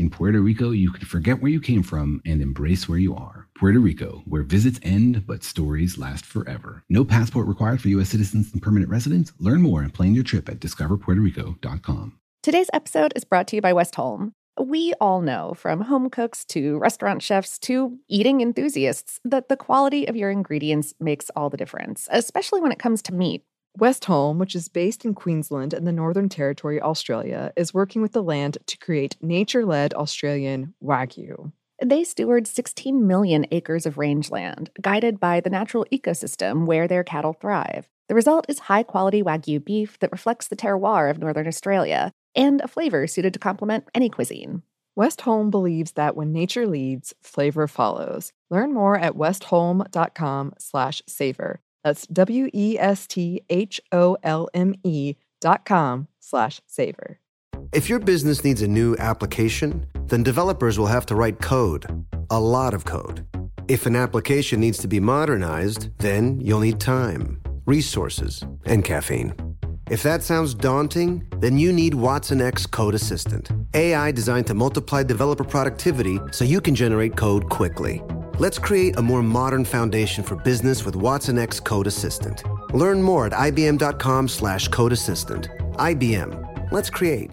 In Puerto Rico, you can forget where you came from and embrace where you are. Puerto Rico, where visits end but stories last forever. No passport required for U.S. citizens and permanent residents. Learn more and plan your trip at discoverpuertorico.com. Today's episode is brought to you by Westholme. We all know, from home cooks to restaurant chefs to eating enthusiasts, that the quality of your ingredients makes all the difference, especially when it comes to meat. Westholme, which is based in Queensland and the Northern Territory, Australia, is working with the land to create nature led Australian Wagyu. They steward 16 million acres of rangeland, guided by the natural ecosystem where their cattle thrive. The result is high quality Wagyu beef that reflects the terroir of Northern Australia and a flavor suited to complement any cuisine. Westholme believes that when nature leads, flavor follows. Learn more at westholme.com slash savor. That's W E S T H O L M E dot com slash savor. If your business needs a new application, then developers will have to write code, a lot of code. If an application needs to be modernized, then you'll need time, resources, and caffeine. If that sounds daunting, then you need Watson X Code Assistant, AI designed to multiply developer productivity so you can generate code quickly. Let's create a more modern foundation for business with Watson X Code Assistant. Learn more at ibm.com slash code assistant. IBM. Let's create.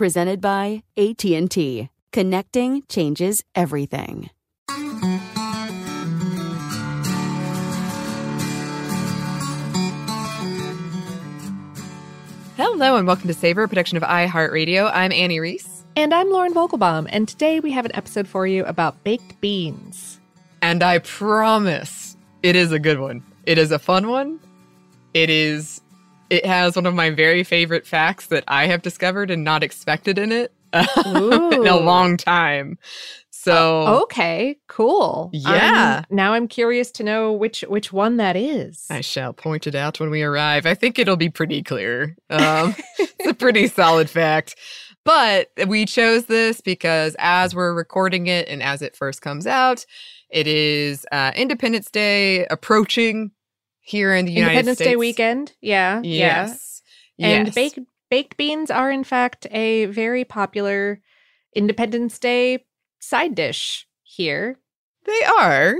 presented by AT&T. Connecting changes everything. Hello and welcome to Savor, a production of iHeartRadio. I'm Anney Reese. And I'm Lauren Vogelbaum, and today we have an episode for you about baked beans. And I promise it is a good one. It is a fun one. It is it has one of my very favorite facts that I have discovered and not expected in it in a long time. So uh, okay, cool. Yeah. Um, now I'm curious to know which which one that is. I shall point it out when we arrive. I think it'll be pretty clear. Um, it's a pretty solid fact. But we chose this because as we're recording it and as it first comes out, it is uh, Independence Day approaching here in the United Independence States. Day weekend. Yeah. Yes. Yeah. And yes. baked baked beans are in fact a very popular Independence Day side dish here. They are.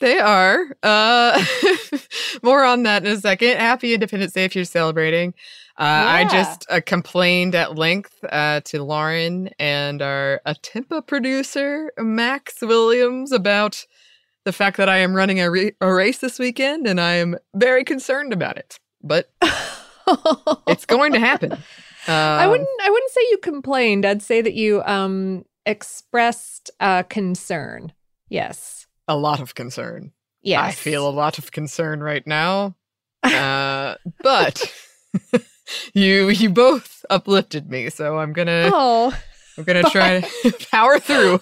They are. Uh more on that in a second. Happy Independence Day if you're celebrating. Uh, I just uh, complained at length uh, to Lauren and our Atimpa producer, Max Williams, about the fact that I am running a, re- a race this weekend and I am very concerned about it. But it's going to happen. I Um, wouldn't I wouldn't say you complained. I'd say that you um expressed uh concern. Yes. a lot of concern. Yes. I feel a lot of concern right now. Uh, but you you both uplifted me, so I'm gonna Oh, I'm gonna try to power through.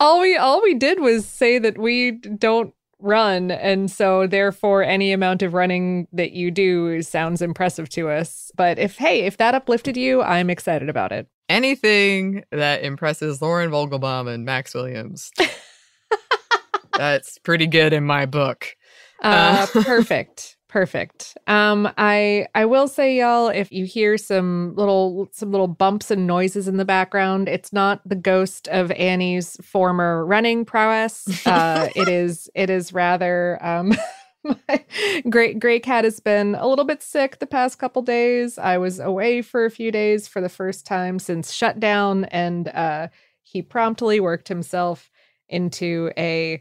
All we all we did was say that we don't run and so therefore any amount of running that you do sounds impressive to us. But if hey, if that uplifted you, I'm excited about it. Anything that impresses Lauren Vogelbaum and Max Williams. That's pretty good in my book. Uh, Uh. perfect. Perfect. Um, I I will say, y'all, if you hear some little some little bumps and noises in the background, it's not the ghost of Anney's former running prowess. Uh, it is it is rather um my great Gray Cat has been a little bit sick the past couple days. I was away for a few days for the first time since shutdown, and uh, he promptly worked himself into a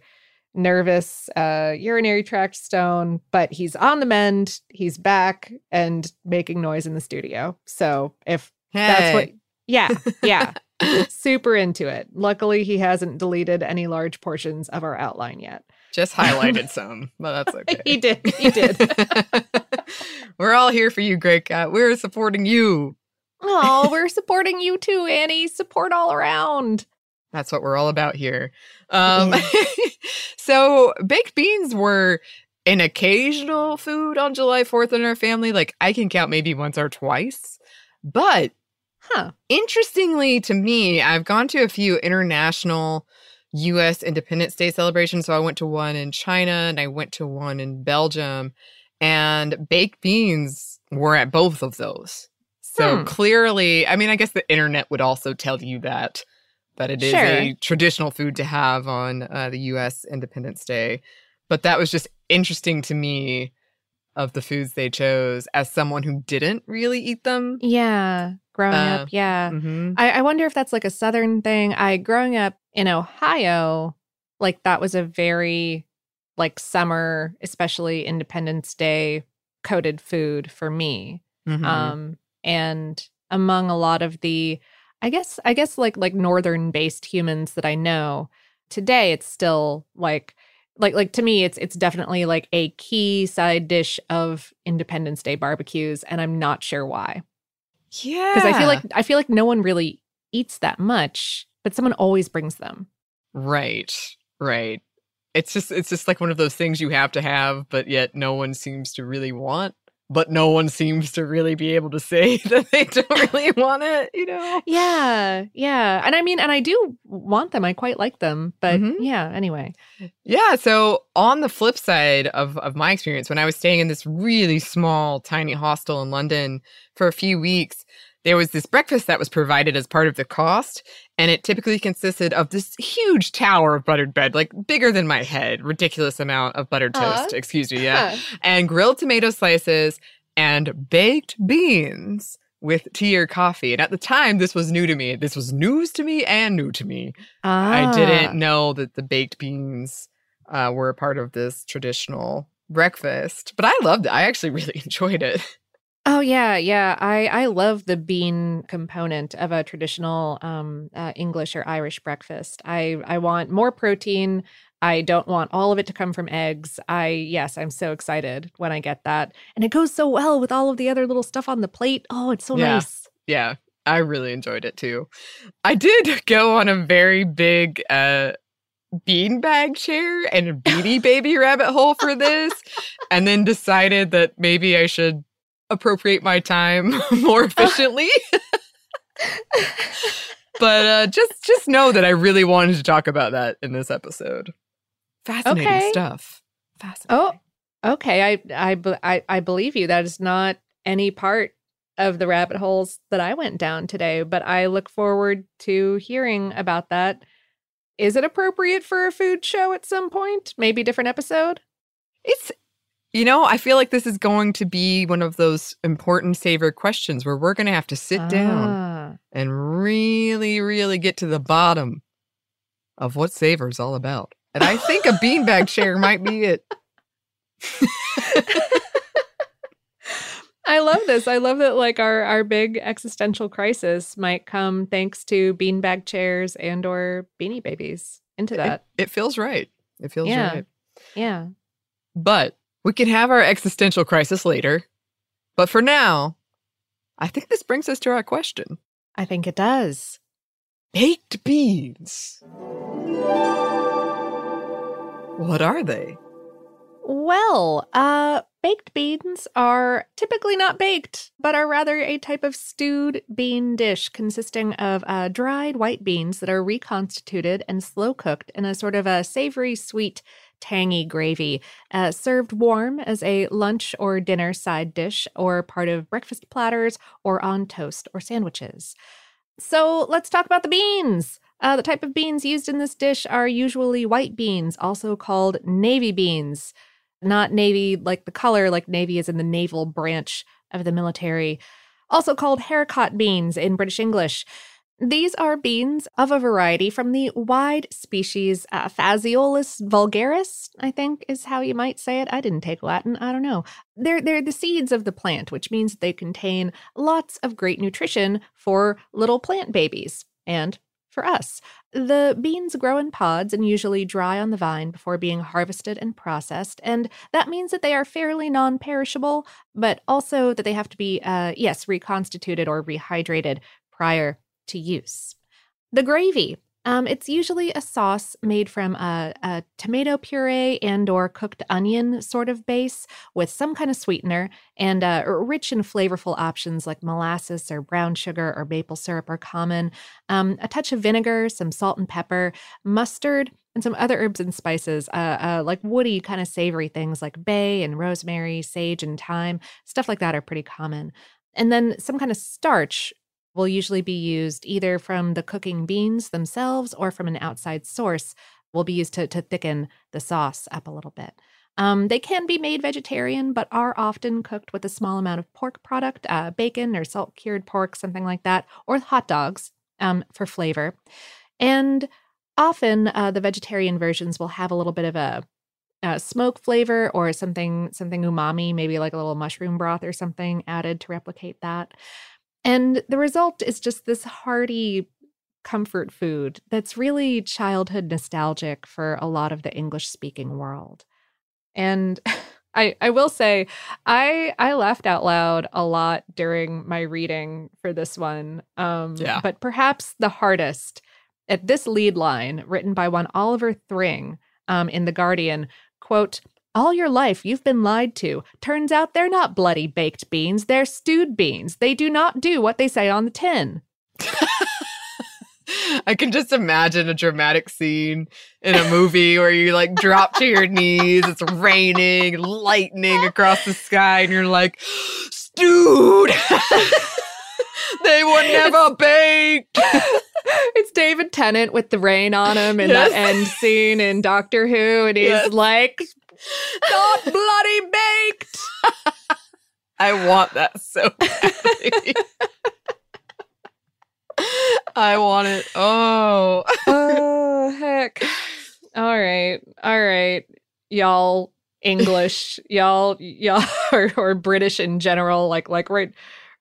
nervous uh, urinary tract stone, but he's on the mend. He's back and making noise in the studio. So if that's what, yeah, yeah, super into it. Luckily, he hasn't deleted any large portions of our outline yet. Just highlighted some, but that's okay. He did. He did. We're all here for you, Great Cat. We're supporting you. oh, we're supporting you too, Anney. Support all around. That's what we're all about here. Um, so, baked beans were an occasional food on July 4th in our family. Like, I can count maybe once or twice. But Huh. interestingly to me, I've gone to a few international US Independence Day celebrations. So, I went to one in China and I went to one in Belgium, and baked beans were at both of those. So, Hmm. clearly, I mean, I guess the internet would also tell you that that it is a traditional food to have on uh, the U.S. Independence Day. But that was just interesting to me of the foods they chose as someone who didn't really eat them. Yeah. Growing Uh, up. Yeah. Mhm. I, I wonder if that's like a southern thing. I growing up in Ohio, like that was a very like summer, especially Independence Day coated food for me. Mhm. Um and among a lot of the I guess I guess like like northern based humans that I know today it's still like like like to me it's it's definitely like a key side dish of Independence Day barbecues and I'm not sure why yeah. because I feel like I feel like no one really eats that much, but someone always brings them. right, right. It's just it's just like one of those things you have to have, but yet no one seems to really want. But no one seems to really be able to say that they don't really want it. You know. Yeah, yeah, and I mean, and I do want them. I quite like them, but Mhm. yeah. Anyway, Yeah. So on the flip side of of my experience, when I was staying in this really small, tiny hostel in London for a few weeks, there was this breakfast that was provided as part of the cost, and it typically consisted of this huge tower of buttered bread, like bigger than my head, ridiculous amount of buttered Aw. toast. Excuse me. Yeah, and grilled tomato slices and baked beans. With tea or coffee. And at the time, this was new to me. This was news to me and new to me. I Ah. didn't know that the baked beans uh, were a part of this traditional breakfast, but I loved it. I actually really enjoyed it. Oh yeah, yeah. I I love the bean component of a traditional um, uh, English or Irish breakfast. I I want more protein. I don't want all of it to come from eggs. I yes, I'm so excited when I get that, and it goes so well with all of the other little stuff on the plate. Oh, it's so Yeah. nice. Yeah, I really enjoyed it too. I did go on a very big uh, beanbag chair and a beanie baby rabbit hole for this, and then decided that maybe I should appropriate my time more efficiently. but uh, just just know that I really wanted to talk about that in this episode. Fascinating Okay. stuff. Fascinating. Oh, okay. I I I I believe you. That is not any part of the rabbit holes that I went down today, but I look forward to hearing about that. Is it appropriate for a food show at some point? Maybe different episode? It's you know, I feel like this is going to be one of those important savor questions where we're going to have to sit down Ah. and really, really get to the bottom of what savor is all about. And I think a beanbag chair might be it. I love this. I love that like our our big existential crisis might come thanks to beanbag chairs and or beanie babies into It, that. it feels right. It feels Yeah. right. Yeah. But we can have our existential crisis later. But for now, I think this brings us to our question I think it does. baked beans. What are they? Well, uh, baked beans are typically not baked, but are rather a type of stewed bean dish consisting of uh, dried white beans that are reconstituted and slow cooked in a sort of a savory, sweet, tangy gravy, uh, served warm as a lunch or dinner side dish, or part of breakfast platters, or on toast or sandwiches. So let's talk about the beans. Uh, the type of beans used in this dish are usually white beans, also called navy beans. Not navy like the color, like navy is in the naval branch of the military. Also called haricot beans in British English. These are beans of a variety from the wide species uh, Phaseolus vulgaris, I think is how you might say it. I didn't take Latin, I don't know. They're, they're the seeds of the plant, which means they contain lots of great nutrition for little plant babies and for us. The beans grow in pods and usually dry on the vine before being harvested and processed, and that means that they are fairly non perishable, but also that they have to be, uh, yes, reconstituted or rehydrated prior to use. The gravy. Um, it's usually a sauce made from a, a, tomato puree and or cooked onion sort of base with some kind of sweetener and uh, rich and flavorful options like molasses or brown sugar or maple syrup are common. Um, a touch of vinegar, some salt and pepper, mustard, and some other herbs and spices, uh, uh, like woody kind of savory things like bay and rosemary, sage and thyme, stuff like that are pretty common. And then some kind of starch will usually be used either from the cooking beans themselves or from an outside source, will be used to, to thicken the sauce up a little bit. Um, they can be made vegetarian, but are often cooked with a small amount of pork product, uh, bacon or salt cured pork, something like that, or hot dogs um, for flavor. And often uh, the vegetarian versions will have a little bit of a, a smoke flavor or something something umami, maybe like a little mushroom broth or something added to replicate that. And the result is just this hearty comfort food that's really childhood nostalgic for a lot of the English speaking world. And I, I will say I I laughed out loud a lot during my reading for this one. Um, yeah. But perhaps the hardest at this lead line, written by one Oliver Thring um, in The Guardian, quote, all your life, you've been lied to. Turns out they're not bloody baked beans, they're stewed beans. They do not do what they say on the tin. I can just imagine a dramatic scene in a movie where you like drop to your knees, it's raining, lightning across the sky, and you're like, stewed. they were never baked. it's David Tennant with the rain on him in yes. that end scene in Doctor Who, and he's yes. like, not bloody baked. I want that so badly. I want it. Oh. oh, heck. All right. All right. Y'all English, y'all y'all or, or British in general like like right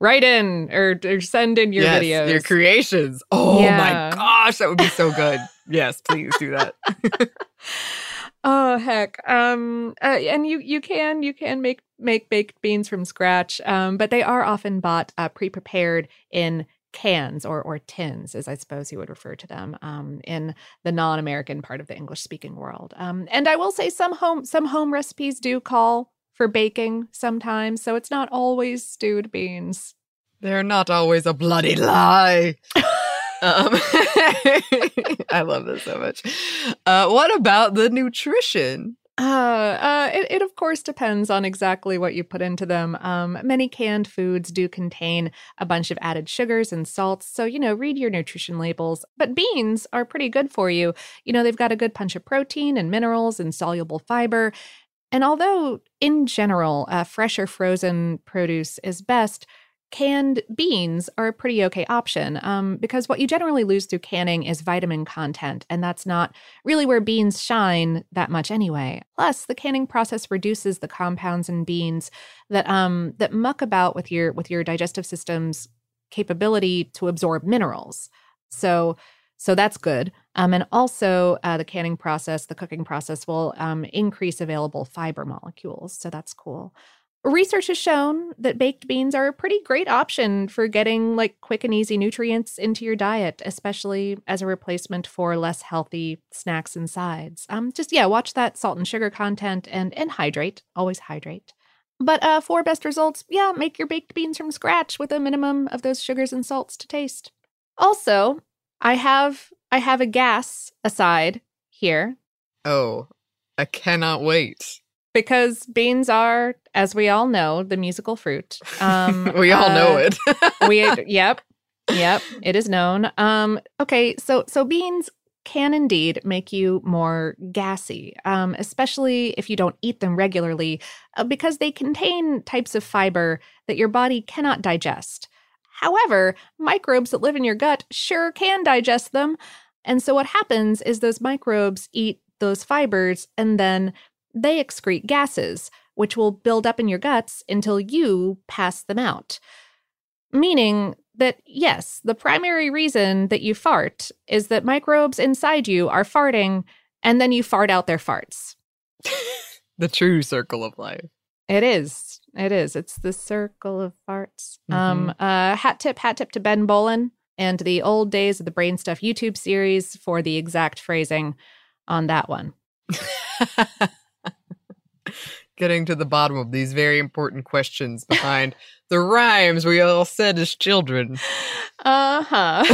write in or, or send in your yes, videos. Your creations. Oh yeah. my gosh, that would be so good. yes, please do that. Oh heck. Um uh, and you you can you can make make baked beans from scratch. Um but they are often bought uh, pre-prepared in cans or or tins as I suppose you would refer to them um in the non-American part of the English speaking world. Um and I will say some home some home recipes do call for baking sometimes, so it's not always stewed beans. They're not always a bloody lie. Um, I love this so much. Uh, what about the nutrition? Uh, uh, it, it of course depends on exactly what you put into them. Um, many canned foods do contain a bunch of added sugars and salts, so you know, read your nutrition labels. But beans are pretty good for you. You know, they've got a good punch of protein and minerals and soluble fiber. And although, in general, uh, fresh or frozen produce is best, canned beans are a pretty okay option um, because what you generally lose through canning is vitamin content, and that's not really where beans shine that much anyway. Plus, the canning process reduces the compounds in beans that um, that muck about with your with your digestive system's capability to absorb minerals. So so that's good. Um, and also, uh, the canning process, the cooking process will um, increase available fiber molecules. So that's cool. Research has shown that baked beans are a pretty great option for getting like quick and easy nutrients into your diet, especially as a replacement for less healthy snacks and sides. Um, just yeah, watch that salt and sugar content and and hydrate. Always hydrate. But uh, for best results, yeah, make your baked beans from scratch with a minimum of those sugars and salts to taste. Also, I have I have a gas aside here. Oh, I cannot wait because beans are, as we all know, the musical fruit. Um, we all uh, know it. we, yep, yep, it is known. Um, okay, so so beans can indeed make you more gassy, um, especially if you don't eat them regularly, uh, because they contain types of fiber that your body cannot digest. However, microbes that live in your gut sure can digest them. And so what happens is those microbes eat those fibers and then they excrete gases, which will build up in your guts until you pass them out. Meaning that, yes, the primary reason that you fart is that microbes inside you are farting and then you fart out their farts. the true circle of life. It is. It is. It's the circle of farts. Mm-hmm. Um, uh, hat tip, hat tip to Ben Bowlin and the old days of the Brain Stuff YouTube series for the exact phrasing on that one. Getting to the bottom of these very important questions behind the rhymes we all said as children. Uh huh.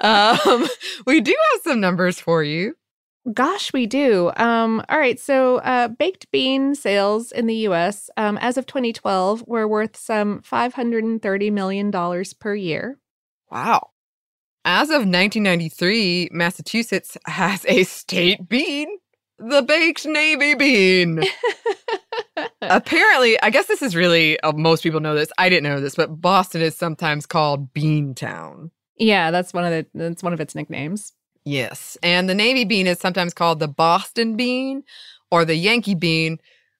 um, we do have some numbers for you. Gosh, we do. Um, all right. So, uh, baked bean sales in the US um, as of 2012 were worth some $530 million per year. Wow. As of 1993, Massachusetts has a state bean, the baked navy bean. Apparently, I guess this is really, uh, most people know this. I didn't know this, but Boston is sometimes called Bean Town. Yeah, that's one of the that's one of its nicknames. Yes. And the navy bean is sometimes called the Boston bean or the Yankee bean,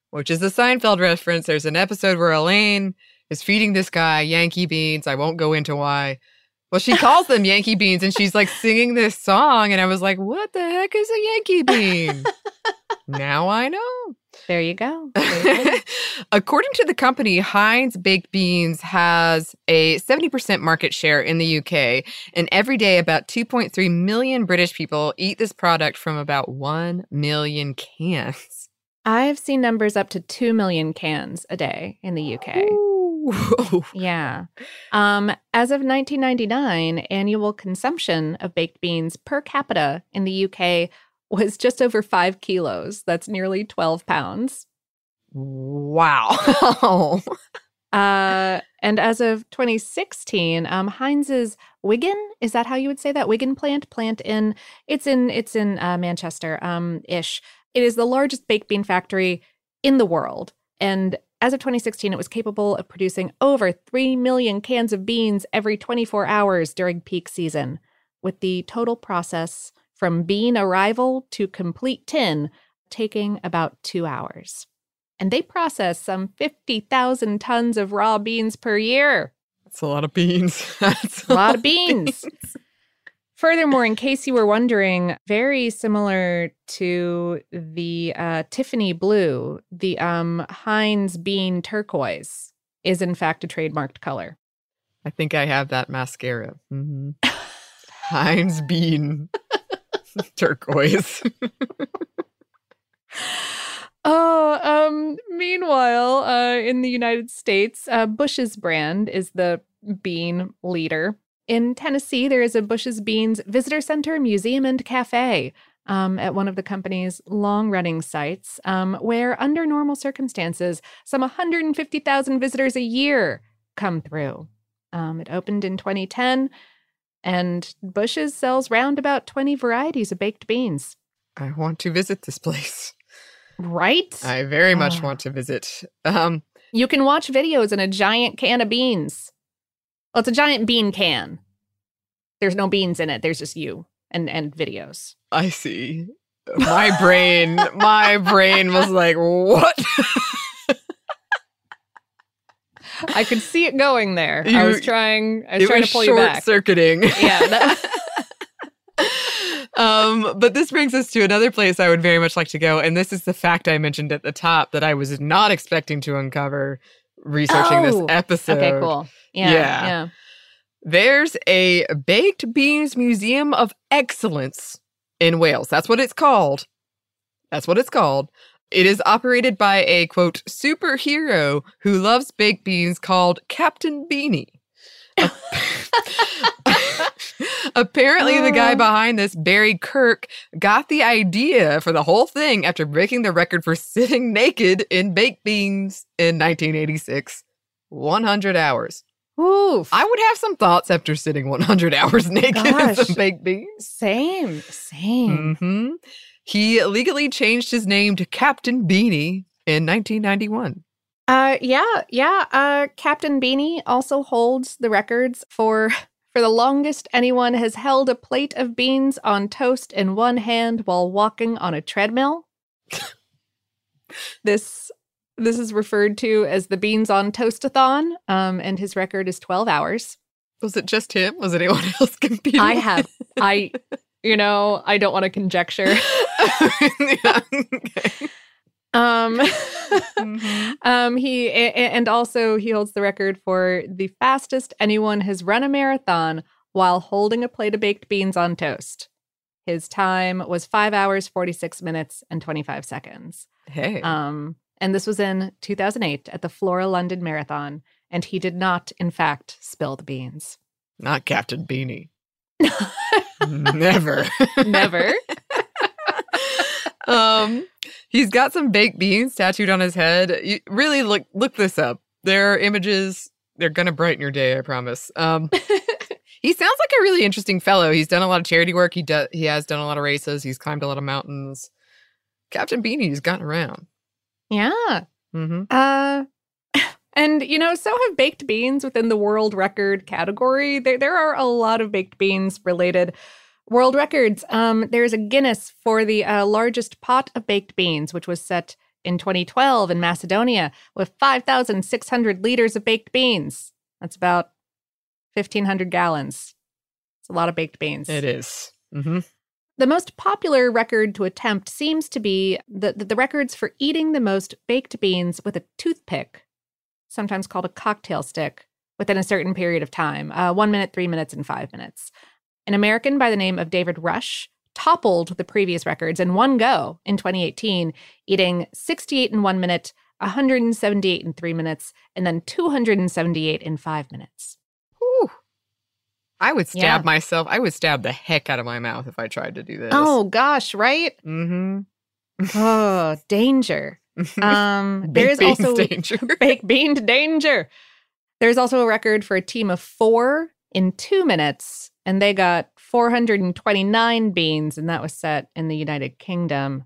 which is a Seinfeld reference. There's an episode where Elaine is feeding this guy Yankee beans. I won't go into why. Well, she calls them Yankee beans and she's like singing this song. And I was like, what the heck is a Yankee bean? now I know. There you go. There you go. According to the company, Heinz Baked Beans has a 70% market share in the UK. And every day, about 2.3 million British people eat this product from about 1 million cans. I've seen numbers up to 2 million cans a day in the UK. Ooh. yeah. Um, as of 1999, annual consumption of baked beans per capita in the UK was just over five kilos. That's nearly 12 pounds. Wow. uh, and as of 2016, um, Heinz's Wigan is that how you would say that Wigan plant plant in it's in it's in uh, Manchester um ish. It is the largest baked bean factory in the world, and as of 2016, it was capable of producing over 3 million cans of beans every 24 hours during peak season, with the total process from bean arrival to complete tin taking about two hours. And they process some 50,000 tons of raw beans per year. That's a lot of beans. That's a lot of beans. beans. Furthermore, in case you were wondering, very similar to the uh, Tiffany blue, the um, Heinz bean turquoise is in fact a trademarked color. I think I have that mascara. Mm-hmm. Heinz bean turquoise. Oh, um, meanwhile, uh, in the United States, uh, Bush's brand is the bean leader. In Tennessee, there is a Bush's Beans Visitor Center, Museum, and Cafe um, at one of the company's long running sites, um, where, under normal circumstances, some 150,000 visitors a year come through. Um, it opened in 2010 and Bush's sells round about 20 varieties of baked beans. I want to visit this place. Right? I very much want to visit. Um, you can watch videos in a giant can of beans. Well, it's a giant bean can. There's no beans in it. There's just you and and videos. I see. My brain, my brain was like, "What?" I could see it going there. You, I was trying. I was trying was to pull you back. Circuiting. Yeah. That- um, but this brings us to another place I would very much like to go, and this is the fact I mentioned at the top that I was not expecting to uncover researching oh, this episode. Okay, cool. Yeah, yeah. yeah. There's a baked beans museum of excellence in Wales. That's what it's called. That's what it's called. It is operated by a quote superhero who loves baked beans called Captain Beany. Apparently, the guy behind this, Barry Kirk, got the idea for the whole thing after breaking the record for sitting naked in baked beans in 1986 100 hours. Oof. I would have some thoughts after sitting 100 hours naked Gosh. in some baked beans. Same, same. Mm-hmm. He legally changed his name to Captain Beany in 1991. Uh, yeah, yeah. Uh, Captain Beany also holds the records for for the longest anyone has held a plate of beans on toast in one hand while walking on a treadmill. this this is referred to as the beans on toastathon, um, and his record is twelve hours. Was it just him? Was anyone else competing? I have, I, you know, I don't want to conjecture. yeah, okay. Um, Mhm. um, he and also he holds the record for the fastest anyone has run a marathon while holding a plate of baked beans on toast. His time was five hours, 46 minutes, and 25 seconds. Hey. Um, and this was in 2008 at the Flora London Marathon. And he did not, in fact, spill the beans. Not Captain Beany. Never. Never. um, he's got some baked beans tattooed on his head. You, really look look this up. There are images. They're gonna brighten your day. I promise. Um, he sounds like a really interesting fellow. He's done a lot of charity work. He does. He has done a lot of races. He's climbed a lot of mountains. Captain Beany's gotten around. yeah. Mm-hmm. Uh, and you know, so have baked beans within the world record category. There, there are a lot of baked beans related world records. Um, there's a Guinness for the uh, largest pot of baked beans, which was set in 2012 in Macedonia with 5,600 liters of baked beans. That's about 1,500 gallons. It's a lot of baked beans. It is. Mm-hmm. The most popular record to attempt seems to be the, the, the records for eating the most baked beans with a toothpick, sometimes called a cocktail stick, within a certain period of time uh, one minute, three minutes, and five minutes. An American by the name of David Rush toppled the previous records in one go in 2018, eating 68 in one minute, 178 in three minutes, and then 278 in five minutes. Whew. I would stab Yeah. myself. I would stab the heck out of my mouth if I tried to do this. Oh, gosh, right? Mm-hmm. Oh, danger. Um, there is also danger. baked bean danger. There's also a record for a team of four in two minutes, and they got 429 beans, and that was set in the United Kingdom.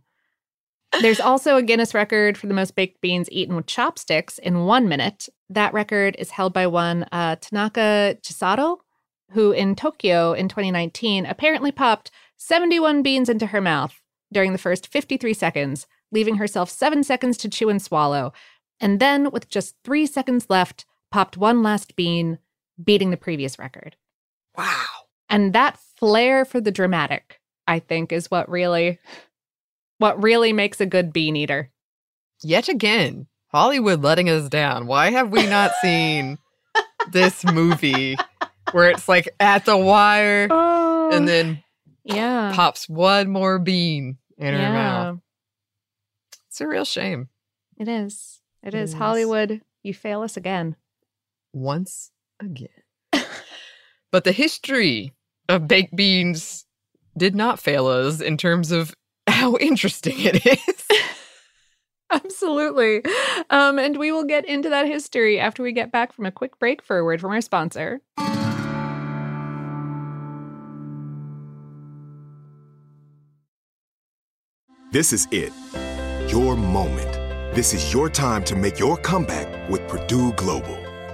There's also a Guinness record for the most baked beans eaten with chopsticks in one minute. That record is held by one uh, Tanaka Chisato, who in Tokyo in 2019 apparently popped 71 beans into her mouth during the first 53 seconds, leaving herself seven seconds to chew and swallow. And then, with just three seconds left, popped one last bean, beating the previous record. Wow. And that flair for the dramatic, I think, is what really what really makes a good bean eater. Yet again, Hollywood letting us down. Why have we not seen this movie where it's like at the wire Oh, and then yeah. pops one more bean in her mouth? It's a real shame. It is. It It is. is. Hollywood, you fail us again. Once again. but the history of baked beans did not fail us in terms of how interesting it is. Absolutely. Um, and we will get into that history after we get back from a quick break for a word from our sponsor. This is it. Your moment. This is your time to make your comeback with Purdue Global.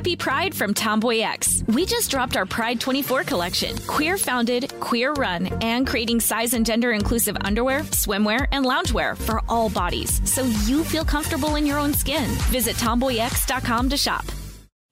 Happy Pride from Tomboy X. We just dropped our Pride 24 collection. Queer founded, queer run, and creating size and gender inclusive underwear, swimwear, and loungewear for all bodies so you feel comfortable in your own skin. Visit tomboyx.com to shop.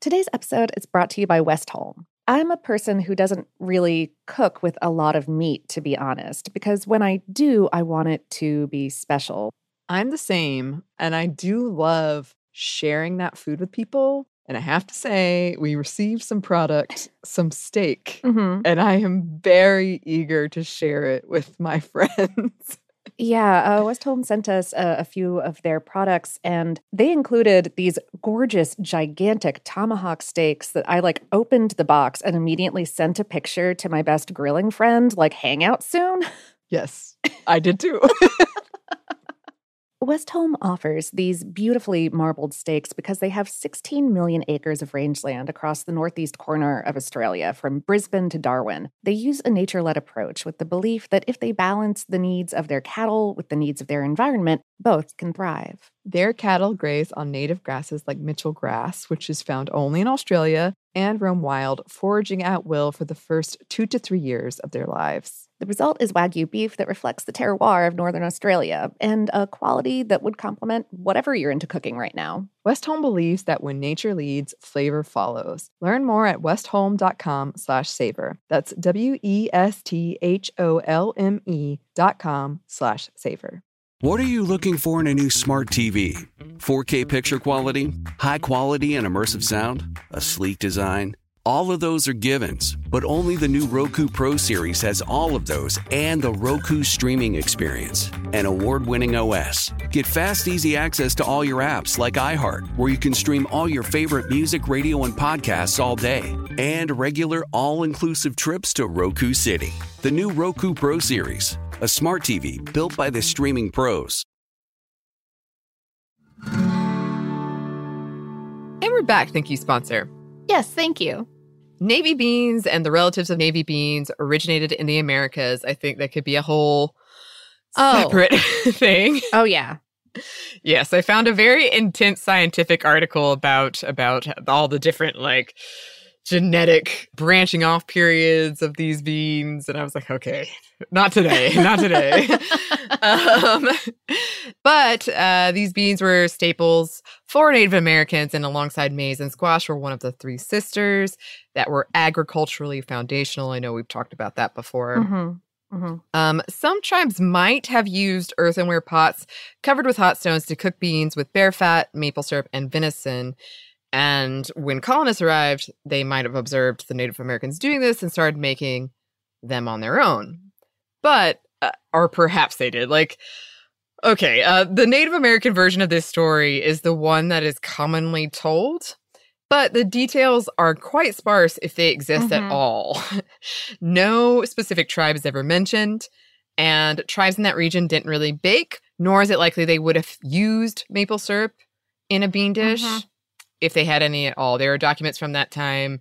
Today's episode is brought to you by Westholme. I'm a person who doesn't really cook with a lot of meat, to be honest, because when I do, I want it to be special. I'm the same, and I do love sharing that food with people. And I have to say, we received some product, some steak, Mm-hmm. and I am very eager to share it with my friends. Yeah, uh, Westholme sent us a, a few of their products, and they included these gorgeous, gigantic tomahawk steaks that I like opened the box and immediately sent a picture to my best grilling friend, like, hang out soon. yes, I did too. Westholme offers these beautifully marbled steaks because they have 16 million acres of rangeland across the northeast corner of Australia, from Brisbane to Darwin. They use a nature led approach with the belief that if they balance the needs of their cattle with the needs of their environment, both can thrive. Their cattle graze on native grasses like Mitchell grass, which is found only in Australia, and roam wild, foraging at will for the first two to three years of their lives. The result is Wagyu beef that reflects the terroir of Northern Australia and a quality that would complement whatever you're into cooking right now. Westholme believes that when nature leads, flavor follows. Learn more at westholme.com slash savor. That's W-E-S-T-H-O-L-M-E dot com slash savor. What are you looking for in a new smart TV? 4K picture quality? High quality and immersive sound? A sleek design? All of those are givens, but only the new Roku Pro series has all of those and the Roku streaming experience. An award winning OS. Get fast, easy access to all your apps like iHeart, where you can stream all your favorite music, radio, and podcasts all day. And regular, all inclusive trips to Roku City. The new Roku Pro series. A smart TV built by the streaming pros. And we're back. Thank you, sponsor. Yes, thank you. Navy beans and the relatives of navy beans originated in the Americas. I think that could be a whole Oh. separate thing. Oh, yeah. Yes, I found a very intense scientific article about about all the different like genetic branching off periods of these beans and I was like, okay, not today, not today. um, but uh, these beans were staples for Native Americans and alongside maize and squash were one of the three sisters that were agriculturally foundational. I know we've talked about that before. Mm-hmm. Mm-hmm. Um, some tribes might have used earthenware pots covered with hot stones to cook beans with bear fat, maple syrup, and venison. And when colonists arrived, they might have observed the Native Americans doing this and started making them on their own. But, uh, or perhaps they did. Like, okay, uh, the Native American version of this story is the one that is commonly told. But the details are quite sparse if they exist at Mhm. all. no specific tribe is ever mentioned, and tribes in that region didn't really bake, nor is it likely they would have used maple syrup in a bean dish Mhm. If they had any at all. There are documents from that time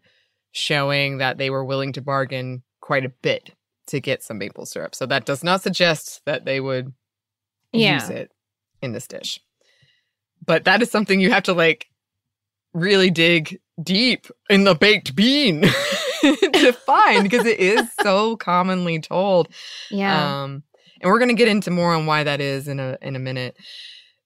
showing that they were willing to bargain quite a bit to get some maple syrup. So that does not suggest that they would Yeah. use it in this dish. But that is something you have to like really dig deep in the baked bean to find because it is so commonly told. Yeah. Um, and we're going to get into more on why that is in a in a minute.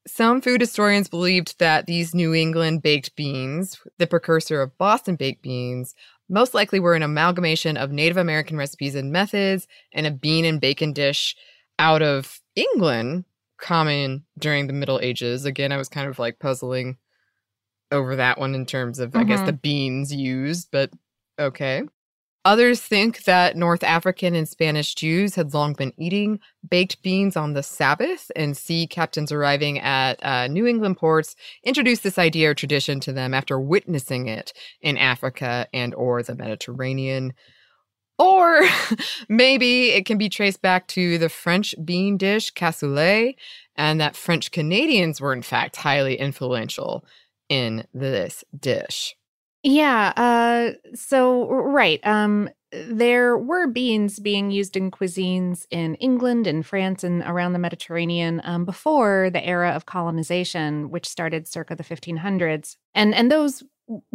Some food historians believed that these New England baked beans, the precursor of Boston baked beans, most likely were an amalgamation of Native American recipes and methods and a bean and bacon dish out of England, common during the Middle Ages. Again, I was kind of like puzzling over that one in terms of, I guess, Mhm. the beans used, but okay. Others think that North African and Spanish Jews had long been eating baked beans on the Sabbath, and sea captains arriving at uh, New England ports introduced this idea or tradition to them after witnessing it in Africa and or the Mediterranean. Or maybe it can be traced back to the French bean dish cassoulet, and that French Canadians were in fact highly influential in this dish. Yeah. Uh, so right. Um, there were beans being used in cuisines in England and France and around the Mediterranean um, before the era of colonization, which started circa the 1500s. And and those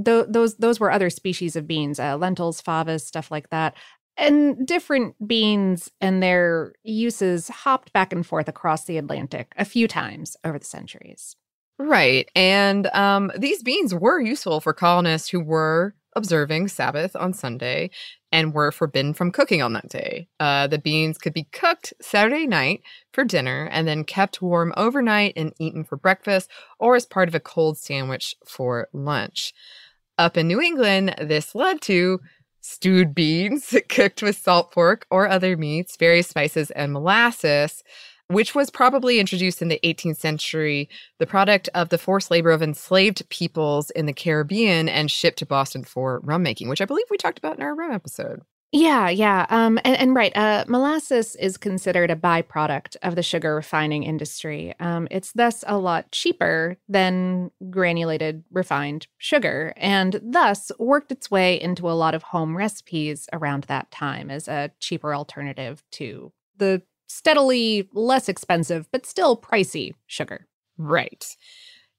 th- those those were other species of beans, uh, lentils, favas, stuff like that. And different beans and their uses hopped back and forth across the Atlantic a few times over the centuries. Right. And um, these beans were useful for colonists who were observing Sabbath on Sunday and were forbidden from cooking on that day. Uh, the beans could be cooked Saturday night for dinner and then kept warm overnight and eaten for breakfast or as part of a cold sandwich for lunch. Up in New England, this led to stewed beans cooked with salt pork or other meats, various spices, and molasses which was probably introduced in the 18th century, the product of the forced labor of enslaved peoples in the Caribbean and shipped to Boston for rum making, which I believe we talked about in our rum episode. Yeah, yeah. Um, and, and right, uh, molasses is considered a byproduct of the sugar refining industry. Um, it's thus a lot cheaper than granulated refined sugar, and thus worked its way into a lot of home recipes around that time as a cheaper alternative to the steadily less expensive, but still pricey sugar. Right.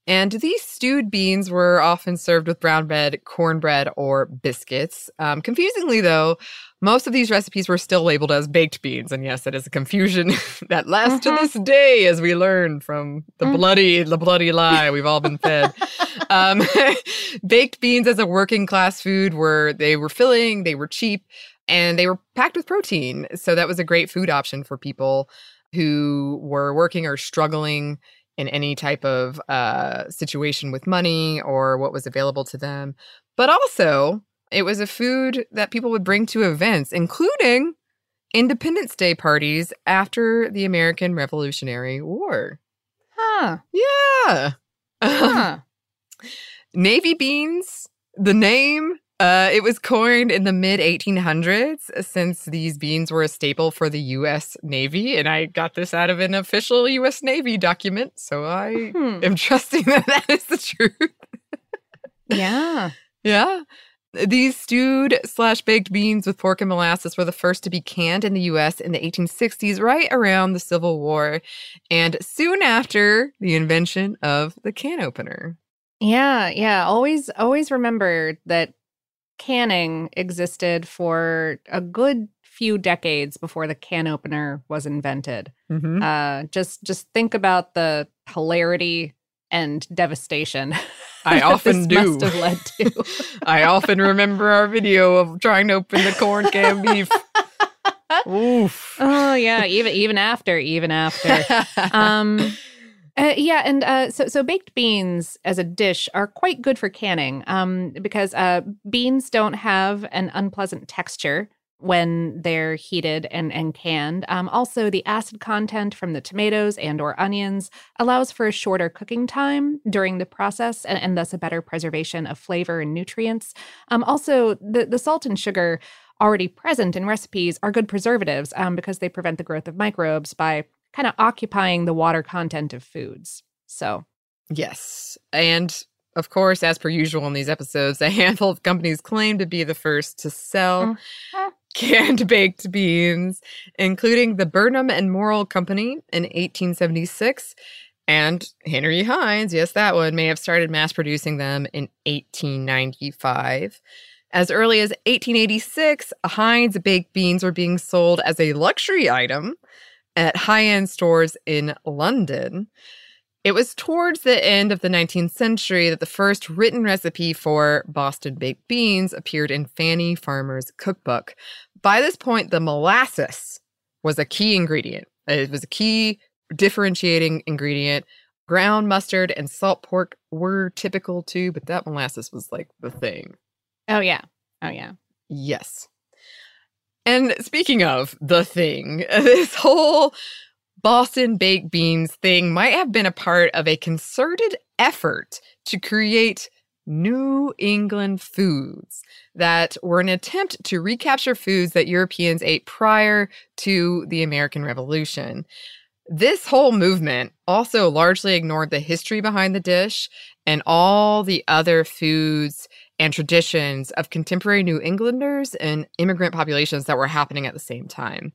And these stewed beans were often served with brown bread, cornbread, or biscuits. Um, confusingly, though, most of these recipes were still labeled as baked beans. And yes, it is a confusion that lasts mm-hmm. to this day, as we learn from the mm. bloody, the bloody lie we've all been fed. um, baked beans as a working class food were they were filling, they were cheap, and they were packed with protein. So that was a great food option for people who were working or struggling in any type of uh, situation with money or what was available to them. But also, it was a food that people would bring to events, including Independence Day parties after the American Revolutionary War. Huh. Yeah. Huh. Navy beans, the name uh, it was coined in the mid 1800s since these beans were a staple for the U.S. Navy. And I got this out of an official U.S. Navy document. So I hmm. am trusting that that is the truth. yeah. Yeah. These stewed slash baked beans with pork and molasses were the first to be canned in the US in the 1860s, right around the Civil War, and soon after the invention of the can opener. Yeah, yeah. Always, always remember that canning existed for a good few decades before the can opener was invented. Mm-hmm. Uh, just just think about the hilarity and devastation. I often do. Must have led to. I often remember our video of trying to open the corn can beef. Oof. Oh yeah, even even after, even after. Um, uh, yeah, and uh, so so baked beans as a dish are quite good for canning um, because uh, beans don't have an unpleasant texture when they're heated and, and canned. Um, also, the acid content from the tomatoes and or onions allows for a shorter cooking time during the process and, and thus a better preservation of flavor and nutrients. Um, also, the, the salt and sugar already present in recipes are good preservatives um, because they prevent the growth of microbes by kind of occupying the water content of foods. So, yes. And of course, as per usual in these episodes, a handful of companies claim to be the first to sell mm-hmm. canned baked beans, including the Burnham and Morrill Company in 1876. And Henry Heinz, yes, that one, may have started mass producing them in 1895. As early as 1886, Heinz baked beans were being sold as a luxury item at high end stores in London. It was towards the end of the 19th century that the first written recipe for Boston baked beans appeared in Fannie Farmer's cookbook. By this point, the molasses was a key ingredient. It was a key differentiating ingredient. Ground mustard and salt pork were typical too, but that molasses was like the thing. Oh, yeah. Oh, yeah. Yes. And speaking of the thing, this whole Boston baked beans thing might have been a part of a concerted effort to create New England foods that were an attempt to recapture foods that Europeans ate prior to the American Revolution. This whole movement also largely ignored the history behind the dish and all the other foods and traditions of contemporary New Englanders and immigrant populations that were happening at the same time.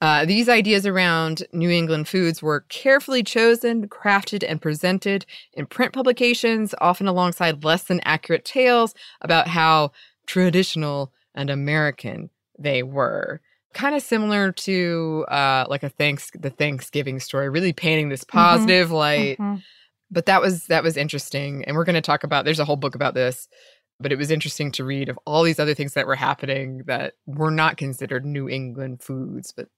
Uh, these ideas around New England foods were carefully chosen, crafted, and presented in print publications, often alongside less than accurate tales about how traditional and American they were. Kind of similar to uh, like a thanks the Thanksgiving story, really painting this mm-hmm. positive mm-hmm. light. Mm-hmm. But that was that was interesting, and we're going to talk about. There's a whole book about this but it was interesting to read of all these other things that were happening that were not considered New England foods, but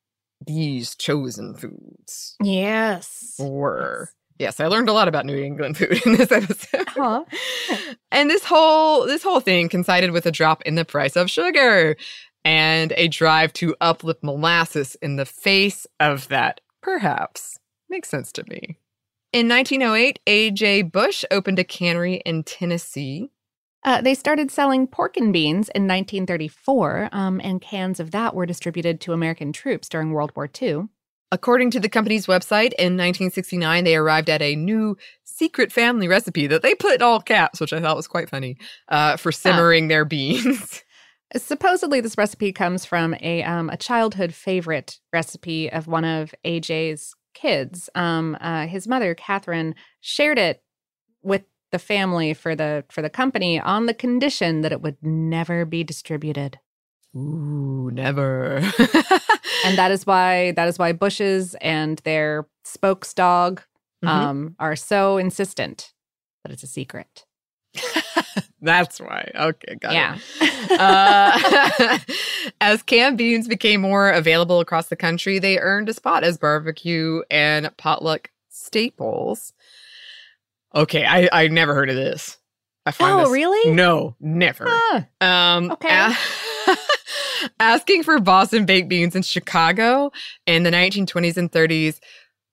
these chosen foods Yes. were. Yes, I learned a lot about New England food in this episode. Huh. And this whole this whole thing coincided with a drop in the price of sugar and a drive to uplift molasses in the face of that. Perhaps makes sense to me. In 1908, A.J. Bush opened a cannery in Tennessee. Uh, they started selling pork and beans in 1934, um, and cans of that were distributed to American troops during World War II. According to the company's website, in 1969, they arrived at a new secret family recipe that they put in all caps, which I thought was quite funny, uh, for simmering their beans. Supposedly, this recipe comes from a um, a childhood favorite recipe of one of AJ's kids. Um, uh, his mother, Catherine, shared it with the family for the for the company on the condition that it would never be distributed. Ooh, never. and that is why that is why Bush's and their spokes dog Mhm. um, are so insistent that it's a secret. That's why. Okay, got Yeah. it. Uh, as canned beans became more available across the country, they earned a spot as barbecue and potluck staples. Okay, I I never heard of this. I find Oh, this- really? No, never. Ah, Um, Okay. a- asking for Boston baked beans in Chicago in the 1920s and 30s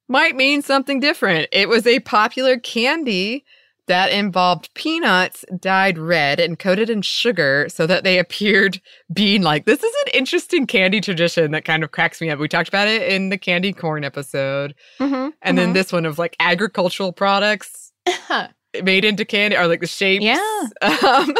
might mean something different. It was a popular candy that involved peanuts dyed red and coated in sugar so that they appeared bean like. This is an interesting candy tradition that kind of cracks me up. We talked about it in the candy corn episode. mhm, And then mhm. this one of like agricultural products made into candy or like the shapes. Yeah. Um,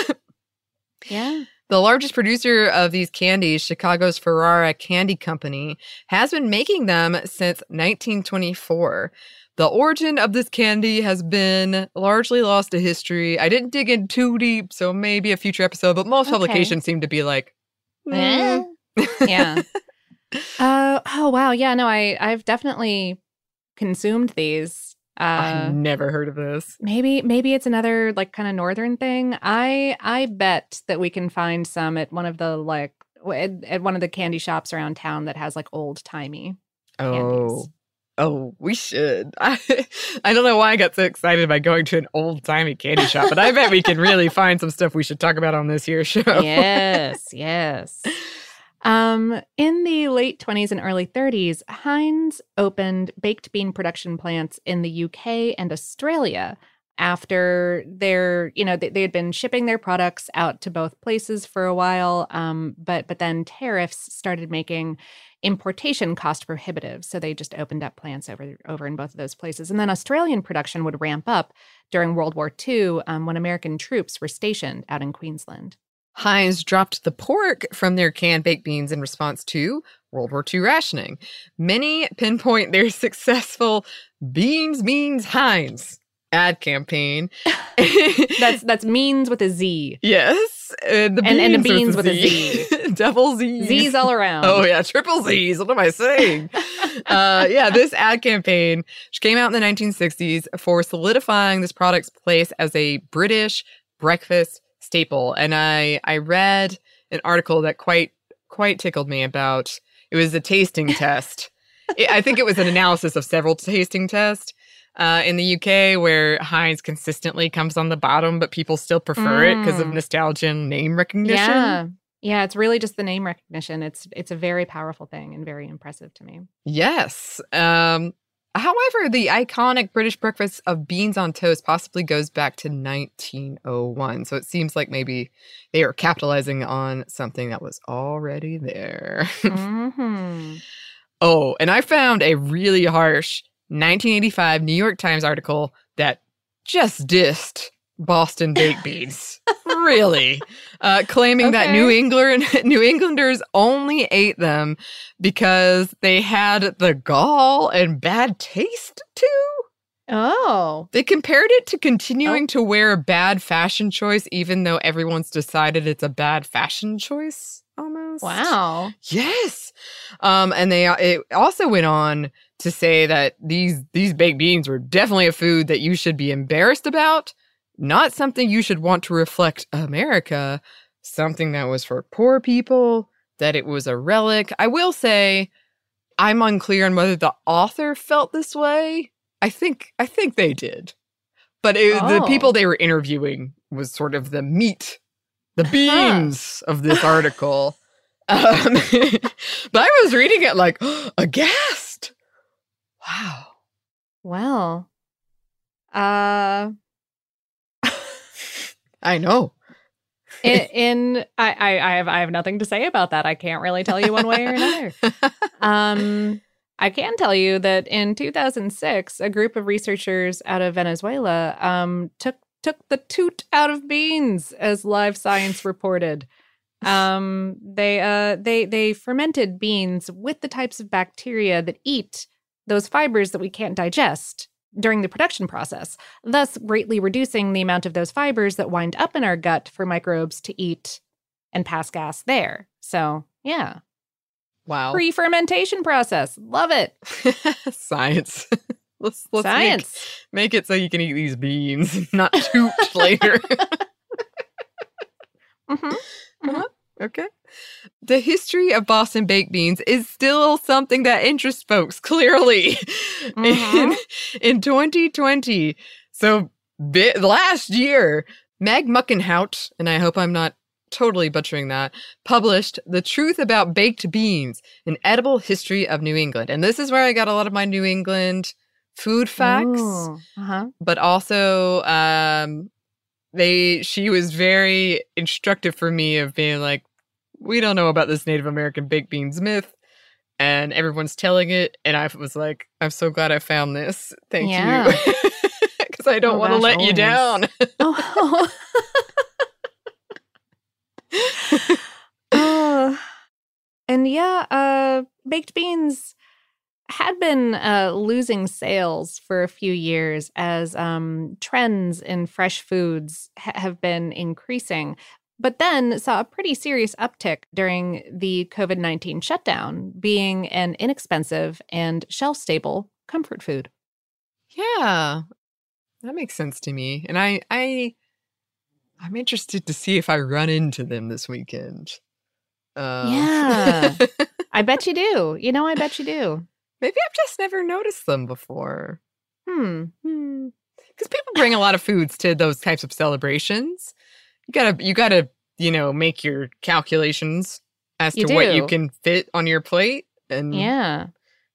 yeah. the largest producer of these candies, Chicago's Ferrara Candy Company, has been making them since 1924. The origin of this candy has been largely lost to history. I didn't dig in too deep, so maybe a future episode, but most Okay. publications seem to be like, Eh. "Mm." yeah. Uh, oh wow, yeah. No, I I've definitely consumed these. Uh, I've never heard of this. maybe maybe it's another like kind of northern thing. I I bet that we can find some at one of the like at, at one of the candy shops around town that has like old timey. Oh. Oh, we should. I, I don't know why I got so excited by going to an old timey candy shop, but I bet we can really find some stuff we should talk about on this here show. yes, yes. Um, in the late 20s and early 30s, Heinz opened baked bean production plants in the UK and Australia after their, you know, they, they had been shipping their products out to both places for a while. Um, but but then tariffs started making importation cost prohibitive. So they just opened up plants over over in both of those places. And then Australian production would ramp up during World War II um, when American troops were stationed out in Queensland. Heinz dropped the pork from their canned baked beans in response to World War II rationing. Many pinpoint their successful Beans Means Heinz ad campaign. That's that's means with a Z. yes, uh, the And- and the beans with a Z. double Z, Z's all around. Oh yeah, triple Z's. What am I saying? uh, yeah, this ad campaign, which came out in the 1960s, for solidifying this product's place as a British breakfast staple. And I I read an article that quite quite tickled me about. It was a tasting test. It- I think it was an analysis of several tasting tests. Uh, in the UK, where Heinz consistently comes on the bottom, but people still prefer it because of Mm. nostalgia and name recognition. Yeah. Yeah, it's really just the name recognition. It's it's a very powerful thing and very impressive to me. Yes. Um, however, the iconic British breakfast of beans on toast possibly goes back to 1901. So it seems like maybe they are capitalizing on something that was already there. hmm oh, and I found a really harsh 1985 New York Times article that just dissed Boston baked beans. really, uh, claiming that New England New Englanders only ate them because they had the gall and bad taste too. Oh. They compared it to continuing to wear a bad fashion choice, even though everyone's decided it's a bad fashion choice. Almost. Wow. Yes. Um, and they it also went on to say that these these baked beans were definitely a food that you should be embarrassed about, not something you should want to reflect America, something that was for poor people, that it was a relic. I will say I'm unclear on whether the author felt this way. I think I think they did. But it, oh. the people they were interviewing was sort of the meat, the beans of this article. Um, but I was reading it like aghast. Wow. Well, uh, I know. in, in I, I, I have I have nothing to say about that. I can't really tell you one way or another. um, I can tell you that in 2006, a group of researchers out of Venezuela um, took took the toot out of beans, as Live Science reported. Um, they uh, they they fermented beans with the types of bacteria that eat those fibers that we can't digest during the production process, thus greatly reducing the amount of those fibers that wind up in our gut for microbes to eat and pass gas there. So, yeah. Wow. Pre fermentation process. Love it. Science. let's let's Science. Make, make, it so you can eat these beans, not toot later. mm-hmm. Mm-hmm. Uh-huh. Okay. The history of Boston baked beans is still something that interests folks, clearly. Mm-hmm. In, in 2020, so bi- last year, Meg Muckenhoupt, and I hope I'm not totally butchering that, published The Truth About Baked Beans, an edible history of New England. And this is where I got a lot of my New England food facts, uh-huh. but also um, they she was very instructive for me of being like we don't know about this Native American baked beans myth. And everyone's telling it. And I was like, I'm so glad I found this. Thank yeah. you. Because I don't oh, want to let always. you down. oh. uh, and yeah, uh, baked beans had been uh, losing sales for a few years as um, trends in fresh foods ha- have been increasing but then saw a pretty serious uptick during the COVID 19 shutdown, being an inexpensive and shelf stable comfort food. Yeah, that makes sense to me. And I, I, I'm interested to see if I run into them this weekend. Uh, yeah, I bet you do. You know, I bet you do. Maybe I've just never noticed them before. Hmm. Hmm. Because people bring a lot of foods to those types of celebrations you gotta you gotta you know make your calculations as you to do. what you can fit on your plate and yeah.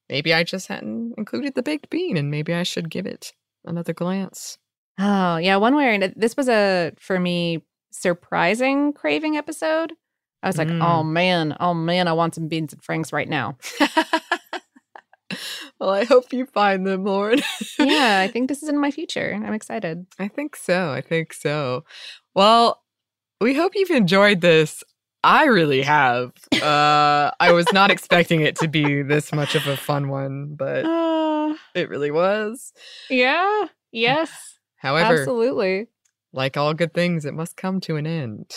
maybe i just hadn't included the baked bean and maybe i should give it another glance. Oh yeah one way or another this was a for me surprising craving episode. I was like oh, mm. oh man oh man i want some beans and franks right now. Well i hope you find them Lord. yeah i think this is in my future. I'm excited. I think so i think so. Well, we hope you've enjoyed this. I really have. Uh, I was not expecting it to be this much of a fun one, but uh, it really was. Yeah. Yes. However, absolutely. Like all good things, it must come to an end.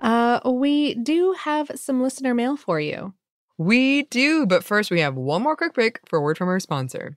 Uh, we do have some listener mail for you. We do, but first we have one more quick break for a word from our sponsor.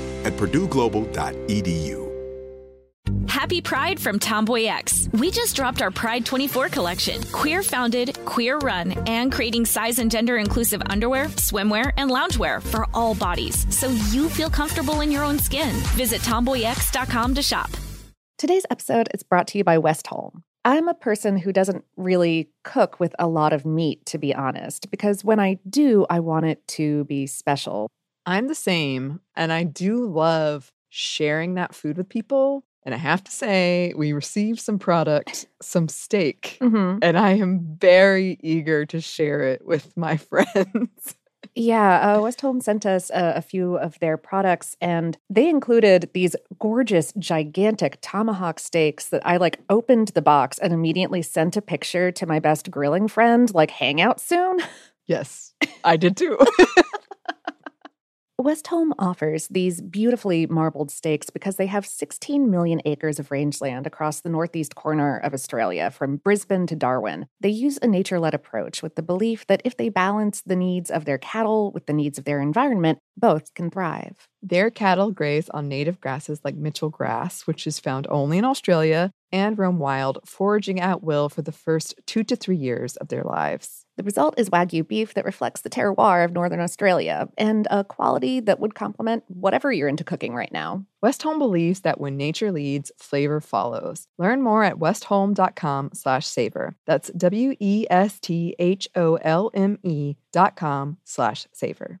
at purdueglobal.edu. Happy Pride from Tomboy X. We just dropped our Pride 24 collection. Queer founded, queer run, and creating size and gender inclusive underwear, swimwear, and loungewear for all bodies so you feel comfortable in your own skin. Visit tomboyx.com to shop. Today's episode is brought to you by Westholme. I'm a person who doesn't really cook with a lot of meat, to be honest, because when I do, I want it to be special. I'm the same, and I do love sharing that food with people. And I have to say, we received some product, some steak, Mm-hmm. and I am very eager to share it with my friends. Yeah, uh, Westholme sent us a, a few of their products, and they included these gorgeous, gigantic tomahawk steaks that I like opened the box and immediately sent a picture to my best grilling friend, like, hang out soon. yes, I did too. Westholme offers these beautifully marbled steaks because they have 16 million acres of rangeland across the northeast corner of Australia, from Brisbane to Darwin. They use a nature led approach with the belief that if they balance the needs of their cattle with the needs of their environment, both can thrive. Their cattle graze on native grasses like Mitchell grass, which is found only in Australia, and roam wild, foraging at will for the first two to three years of their lives. The result is Wagyu beef that reflects the terroir of Northern Australia and a quality that would complement whatever you're into cooking right now. Westholme believes that when nature leads, flavor follows. Learn more at westholme.com slash savor. That's W-E-S-T-H-O-L-M-E dot com slash savor.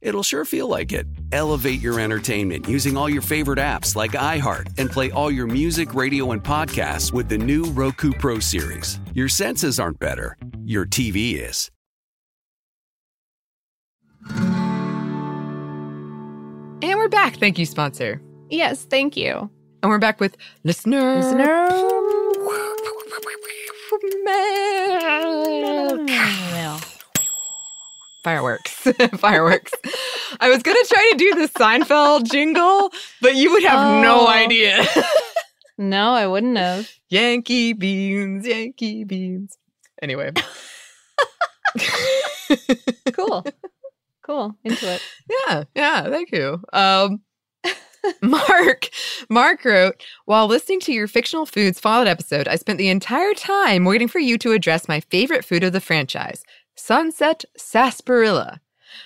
it'll sure feel like it. Elevate your entertainment using all your favorite apps like iHeart and play all your music, radio, and podcasts with the new Roku Pro Series. Your senses aren't better, your TV is. And we're back. Thank you, sponsor. Yes, thank you. And we're back with listener. Fireworks. Fireworks. I was going to try to do the Seinfeld jingle, but you would have no Oh. idea. No, I wouldn't have. Yankee beans, Yankee beans. Anyway. Cool. cool. Into it. Yeah, yeah, thank you. Um Mark, Mark wrote, while listening to your fictional foods Fallout episode, I spent the entire time waiting for you to address my favorite food of the franchise, Sunset Sarsaparilla.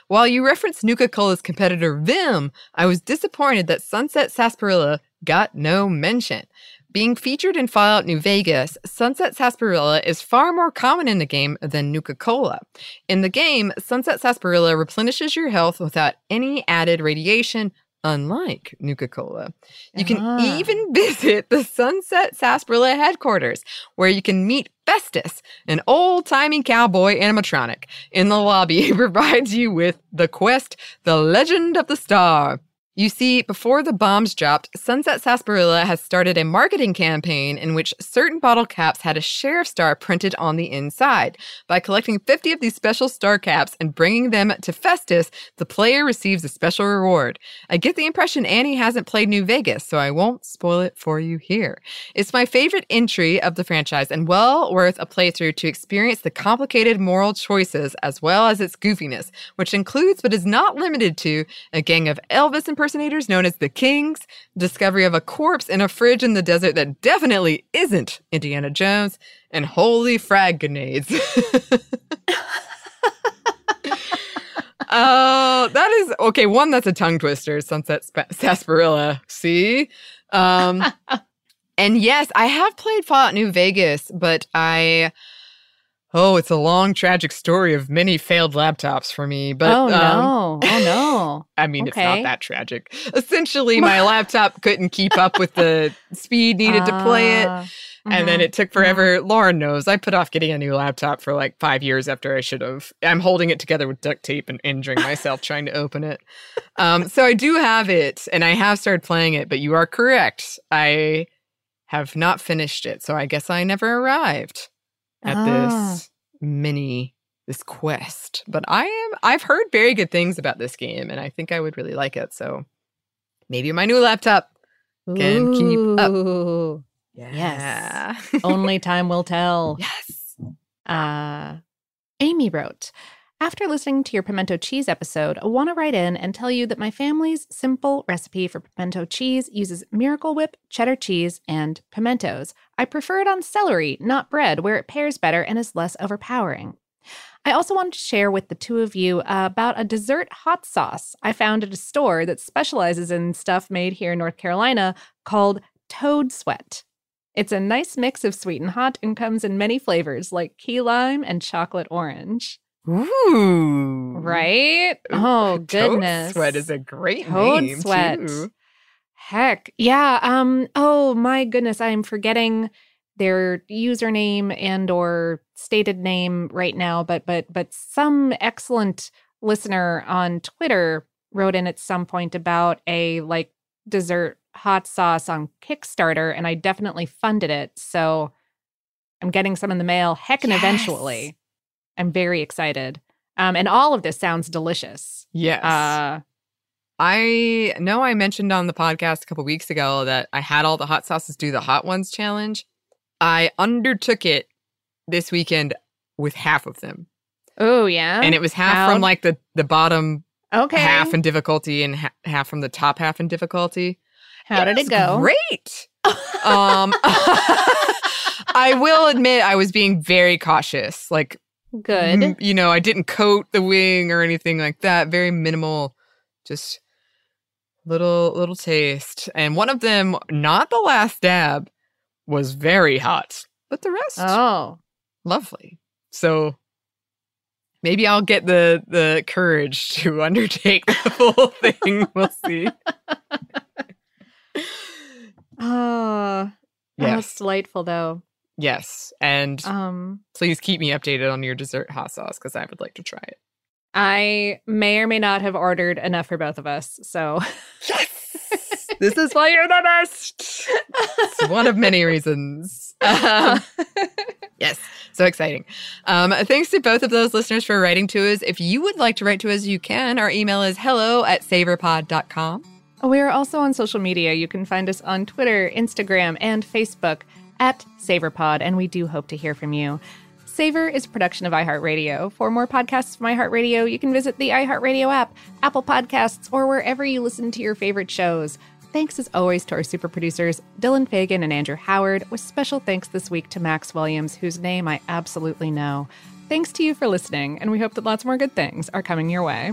While you referenced Nuka Cola's competitor Vim, I was disappointed that Sunset Sarsaparilla got no mention. Being featured in Fallout New Vegas, Sunset Sarsaparilla is far more common in the game than Nuka Cola. In the game, Sunset Sarsaparilla replenishes your health without any added radiation, unlike Nuka Cola. You can Ah. even visit the Sunset Sarsaparilla headquarters, where you can meet Festus, an old timey cowboy animatronic. In the lobby, he provides you with the quest, The Legend of the Star. You see, before the bombs dropped, Sunset Sarsaparilla has started a marketing campaign in which certain bottle caps had a sheriff star printed on the inside. By collecting 50 of these special star caps and bringing them to Festus, the player receives a special reward. I get the impression Annie hasn't played New Vegas, so I won't spoil it for you here. It's my favorite entry of the franchise and well worth a playthrough to experience the complicated moral choices as well as its goofiness, which includes but is not limited to a gang of Elvis impersonators known as the Kings, discovery of a corpse in a fridge in the desert that definitely isn't Indiana Jones, and holy frag grenades. Oh, that is okay. One, that's a tongue twister. Sunset spa- sarsaparilla. See, um, and yes, I have played Fallout New Vegas, but I. Oh, it's a long, tragic story of many failed laptops for me. But oh um, no. oh no. I mean, it's not that tragic. Essentially, my laptop couldn't keep up with the speed needed to play it. Ah, And then mhm. it took forever. Lauren knows I put off getting a new laptop for like five years after I should have. I'm holding it together with duct tape and injuring myself trying to open it. Um, so I do have it and I have started playing it, but you are correct. I have not finished it. So I guess I never arrived at Ah. this mini, this quest. But I am, I've heard very good things about this game and I think I would really like it. So Maybe my new laptop can keep up. Ooh. Yeah. Only time will tell. yes. Uh, Amy wrote, after listening to your pimento cheese episode, I want to write in and tell you that my family's simple recipe for pimento cheese uses Miracle Whip, cheddar cheese, and pimentos. I prefer it on celery, not bread, where it pairs better and is less overpowering. I also wanted to share with the two of you about a dessert hot sauce I found at a store that specializes in stuff made here in North Carolina called Toad Sweat. It's a nice mix of sweet and hot and comes in many flavors like key lime and chocolate orange. Ooh. Right? Oh Toad goodness. Sweat is a great Toad name. Sweat. too. Heck. Yeah. Um, oh my goodness, I'm forgetting their username and or stated name right now, but but but some excellent listener on Twitter wrote in at some point about a like dessert hot sauce on Kickstarter, and I definitely funded it. So I'm getting some in the mail, heckin' Yes. eventually. I'm very excited. Um, and all of this sounds delicious. Yes. Uh, I know I mentioned on the podcast a couple weeks ago that I had all the hot sauces do the hot ones challenge. I undertook it this weekend with half of them. oh yeah. and it was half How'd- from like the the bottom okay. half in difficulty and ha- half from the top half in difficulty. How did it go? Great. um I will admit I was being very cautious. Like Good. Mm, you know, I didn't coat the wing or anything like that. Very minimal just little little taste. And one of them, not the last dab, was very hot. But the rest Oh. lovely. So maybe I'll get the the courage to undertake the whole thing. We'll see. Oh. Yes. delightful though. Yes. And Um please keep me updated on your dessert hot sauce because I would like to try it. I may or may not have ordered enough for both of us. So Yes. this is why you're the best. It's one of many reasons. Um, Yes, so exciting. Um, thanks to both of those listeners for writing to us. If you would like to write to us, you can. Our email is hello at savorpod.com. we are also on social media. You can find us on Twitter, Instagram, and Facebook at SavorPod, and we do hope to hear from you. Savor is a production of iHeartRadio. For more podcasts from iHeartRadio, you can visit the iHeartRadio app, Apple Podcasts, or wherever you listen to your favorite shows. Thanks as always to our super producers, Dylan Fagan and Andrew Howard, with special thanks this week to Max Williams, whose name I absolutely know. Thanks to you for listening, and we hope that lots more good things are coming your way.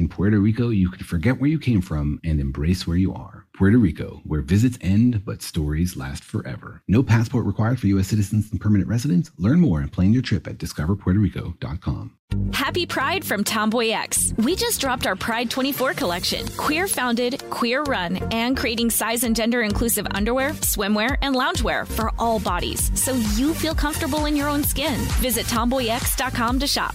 In Puerto Rico, you can forget where you came from and embrace where you are. Puerto Rico, where visits end but stories last forever. No passport required for U.S. citizens and permanent residents. Learn more and plan your trip at discoverpuertorico.com. Happy Pride from Tomboy X. We just dropped our Pride 24 collection. Queer founded, queer run, and creating size and gender inclusive underwear, swimwear, and loungewear for all bodies so you feel comfortable in your own skin. Visit tomboyx.com to shop.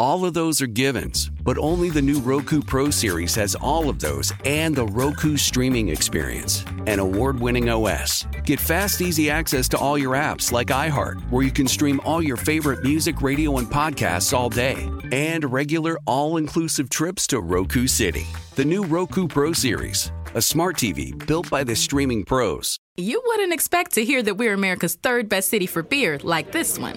All of those are givens, but only the new Roku Pro series has all of those and the Roku streaming experience. An award winning OS. Get fast, easy access to all your apps like iHeart, where you can stream all your favorite music, radio, and podcasts all day. And regular all inclusive trips to Roku City. The new Roku Pro series. A smart TV built by the streaming pros. You wouldn't expect to hear that we're America's third best city for beer like this one.